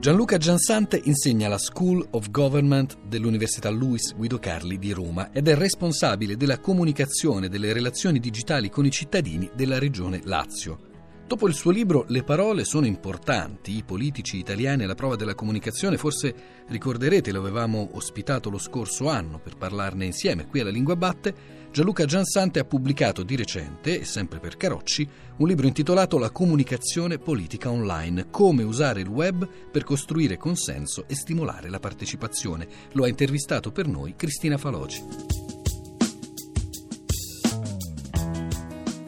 Gianluca Giansante insegna alla School of Government dell'Università Luis Guido Carli di Roma ed è responsabile della comunicazione delle relazioni digitali con i cittadini della regione Lazio. Dopo il suo libro Le parole sono importanti, i politici italiani alla prova della comunicazione, forse ricorderete, lo avevamo ospitato lo scorso anno per parlarne insieme qui alla Lingua Batte, Gianluca Giansante ha pubblicato di recente, e sempre per Carocci, un libro intitolato La comunicazione politica online, come usare il web per costruire consenso e stimolare la partecipazione. Lo ha intervistato per noi Cristina Faloci.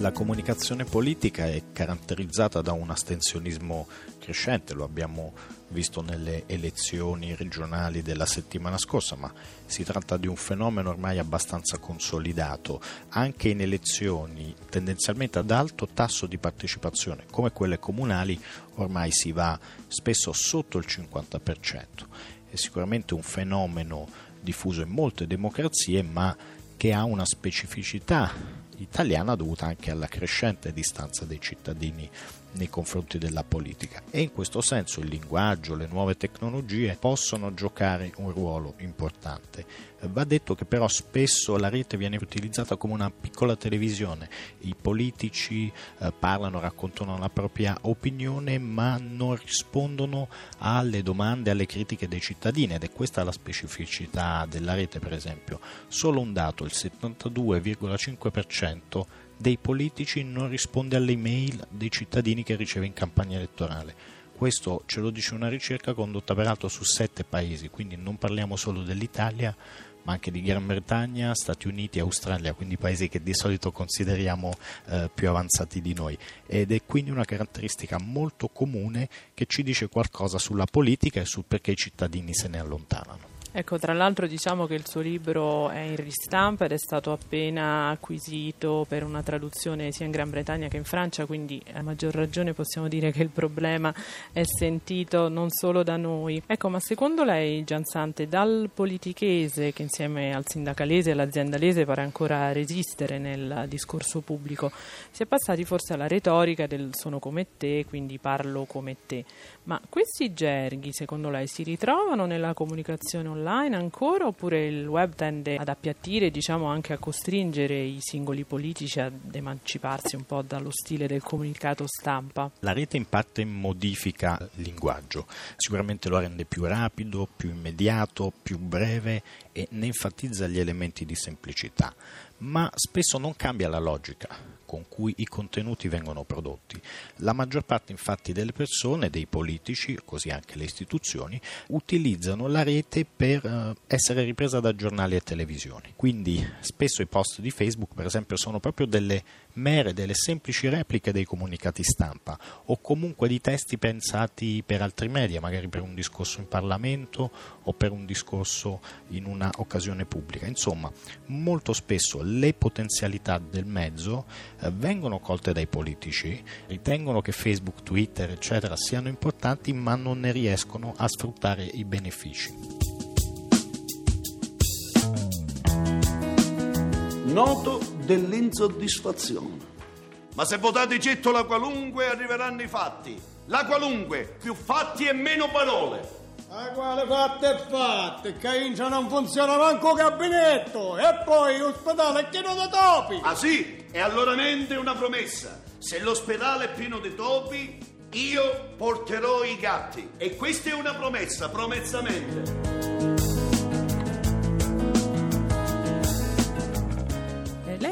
La comunicazione politica è caratterizzata da un astensionismo crescente, lo abbiamo visto nelle elezioni regionali della settimana scorsa, ma si tratta di un fenomeno ormai abbastanza consolidato, anche in elezioni tendenzialmente ad alto tasso di partecipazione, come quelle comunali, ormai si va spesso sotto il 50%. È sicuramente un fenomeno diffuso in molte democrazie, ma che ha una specificità italiana dovuta anche alla crescente distanza dei cittadini nei confronti della politica e in questo senso il linguaggio, le nuove tecnologie possono giocare un ruolo importante. Va detto che però spesso la rete viene utilizzata come una piccola televisione, i politici eh, parlano, raccontano la propria opinione ma non rispondono alle domande, alle critiche dei cittadini ed è questa la specificità della rete per esempio. Solo un dato, il 72,5% dei politici non risponde alle email dei cittadini che riceve in campagna elettorale. Questo ce lo dice una ricerca condotta peraltro su sette paesi, quindi non parliamo solo dell'Italia, ma anche di Gran Bretagna, Stati Uniti Australia, quindi paesi che di solito consideriamo eh, più avanzati di noi. Ed è quindi una caratteristica molto comune che ci dice qualcosa sulla politica e sul perché i cittadini se ne allontanano. Ecco, tra l'altro diciamo che il suo libro è in ristampa ed è stato appena acquisito per una traduzione sia in Gran Bretagna che in Francia, quindi a maggior ragione possiamo dire che il problema è sentito non solo da noi. Ecco, ma secondo lei, Giansante, dal politichese che insieme al sindacalese e all'aziendalese pare ancora resistere nel discorso pubblico, si è passati forse alla retorica del sono come te, quindi parlo come te. Ma questi gerghi, secondo lei, si ritrovano nella comunicazione online ancora oppure il web tende ad appiattire, diciamo anche a costringere i singoli politici ad emanciparsi un po' dallo stile del comunicato stampa? La rete in parte modifica il linguaggio, sicuramente lo rende più rapido, più immediato, più breve e ne enfatizza gli elementi di semplicità, ma spesso non cambia la logica con cui i contenuti vengono prodotti. La maggior parte infatti delle persone, dei politici, così anche le istituzioni, utilizzano la rete per eh, essere ripresa da giornali e televisioni. Quindi spesso i post di Facebook, per esempio, sono proprio delle mere, delle semplici repliche dei comunicati stampa o comunque di testi pensati per altri media, magari per un discorso in Parlamento o per un discorso in una occasione pubblica. Insomma, molto spesso le potenzialità del mezzo vengono colte dai politici, ritengono che Facebook, Twitter, eccetera siano importanti, ma non ne riescono a sfruttare i benefici. Noto dell'insoddisfazione. Ma se votate getto la qualunque arriveranno i fatti. La qualunque, più fatti e meno parole. Ma quale fatti e fatti? Che in non funziona manco gabinetto e poi l'ospedale è pieno di topi. Ah sì? E allora mente una promessa. Se l'ospedale è pieno di topi, io porterò i gatti. E questa è una promessa, promessamente.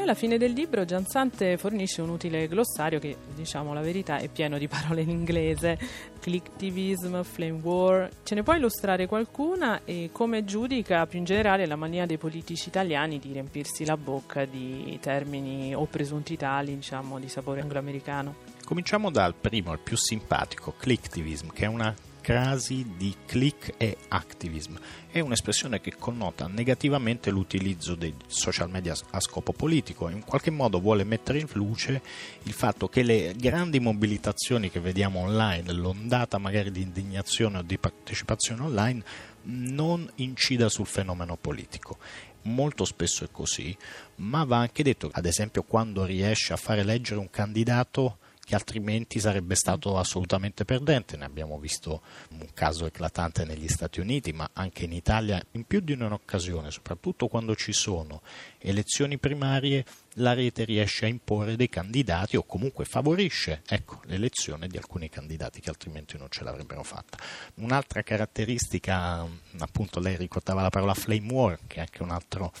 Alla fine del libro Giansante fornisce un utile glossario che, diciamo la verità, è pieno di parole in inglese, clicktivism, flame war. Ce ne può illustrare qualcuna e come giudica più in generale la mania dei politici italiani di riempirsi la bocca di termini o presunti tali, diciamo, di sapore angloamericano? Cominciamo dal primo, il più simpatico, clicktivism, che è una crasi di click e activism. È un'espressione che connota negativamente l'utilizzo dei social media a scopo politico in qualche modo vuole mettere in luce il fatto che le grandi mobilitazioni che vediamo online, l'ondata magari di indignazione o di partecipazione online, non incida sul fenomeno politico. Molto spesso è così, ma va anche detto, ad esempio, quando riesce a fare leggere un candidato che altrimenti sarebbe stato assolutamente perdente. Ne abbiamo visto un caso eclatante negli Stati Uniti, ma anche in Italia in più di un'occasione, soprattutto quando ci sono elezioni primarie, la rete riesce a imporre dei candidati o comunque favorisce ecco, l'elezione di alcuni candidati che altrimenti non ce l'avrebbero fatta. Un'altra caratteristica, appunto lei ricordava la parola flame war, che è anche un'altra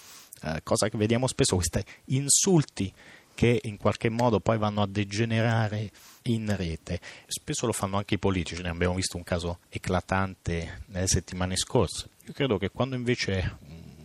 eh, cosa che vediamo spesso, questi insulti che in qualche modo poi vanno a degenerare in rete. Spesso lo fanno anche i politici, ne abbiamo visto un caso eclatante nelle settimane scorse. Io credo che quando invece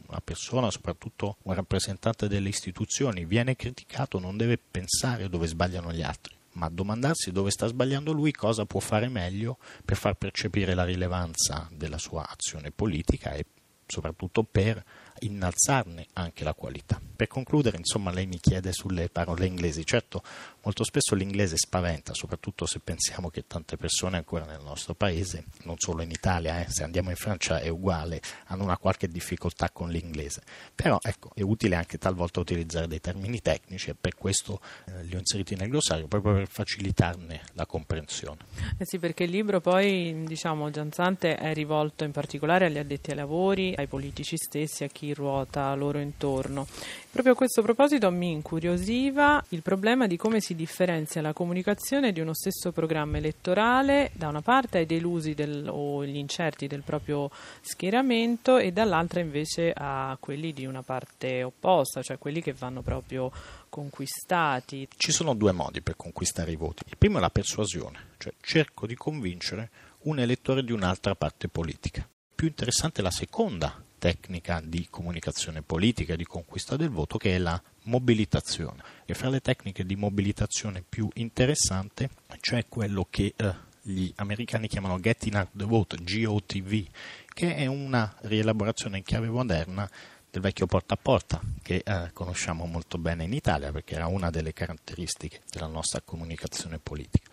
una persona, soprattutto un rappresentante delle istituzioni, viene criticato, non deve pensare dove sbagliano gli altri, ma domandarsi dove sta sbagliando lui, cosa può fare meglio per far percepire la rilevanza della sua azione politica e soprattutto per innalzarne anche la qualità. Per concludere, insomma, lei mi chiede sulle parole inglesi. Certo, molto spesso l'inglese spaventa, soprattutto se pensiamo che tante persone ancora nel nostro paese, non solo in Italia, eh, se andiamo in Francia è uguale, hanno una qualche difficoltà con l'inglese. Però ecco, è utile anche talvolta utilizzare dei termini tecnici e per questo eh, li ho inseriti nel glossario, proprio per facilitarne la comprensione. Eh sì, perché il libro poi, diciamo, Gianzante è rivolto in particolare agli addetti ai lavori, ai politici stessi, a chi chi ruota loro intorno. Proprio a questo proposito mi incuriosiva il problema di come si differenzia la comunicazione di uno stesso programma elettorale da una parte ai delusi del, o gli incerti del proprio schieramento e dall'altra invece a quelli di una parte opposta, cioè quelli che vanno proprio conquistati. Ci sono due modi per conquistare i voti. Il primo è la persuasione, cioè cerco di convincere un elettore di un'altra parte politica. Più interessante è la seconda tecnica di comunicazione politica e di conquista del voto che è la mobilitazione. E fra le tecniche di mobilitazione più interessante c'è quello che eh, gli americani chiamano Getting Out the Vote, GOTV, che è una rielaborazione in chiave moderna del vecchio porta a porta che eh, conosciamo molto bene in Italia perché era una delle caratteristiche della nostra comunicazione politica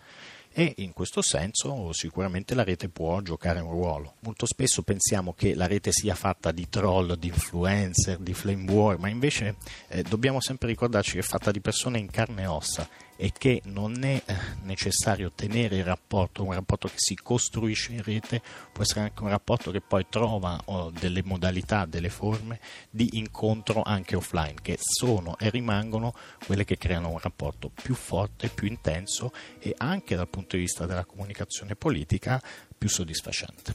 e in questo senso sicuramente la rete può giocare un ruolo. Molto spesso pensiamo che la rete sia fatta di troll, di influencer, di flame war, ma invece eh, dobbiamo sempre ricordarci che è fatta di persone in carne e ossa e che non è eh, necessario tenere il rapporto, un rapporto che si costruisce in rete, può essere anche un rapporto che poi trova oh, delle modalità, delle forme di incontro anche offline, che sono e rimangono quelle che creano un rapporto più forte, più intenso e anche dal punto di vista della comunicazione politica più soddisfacente.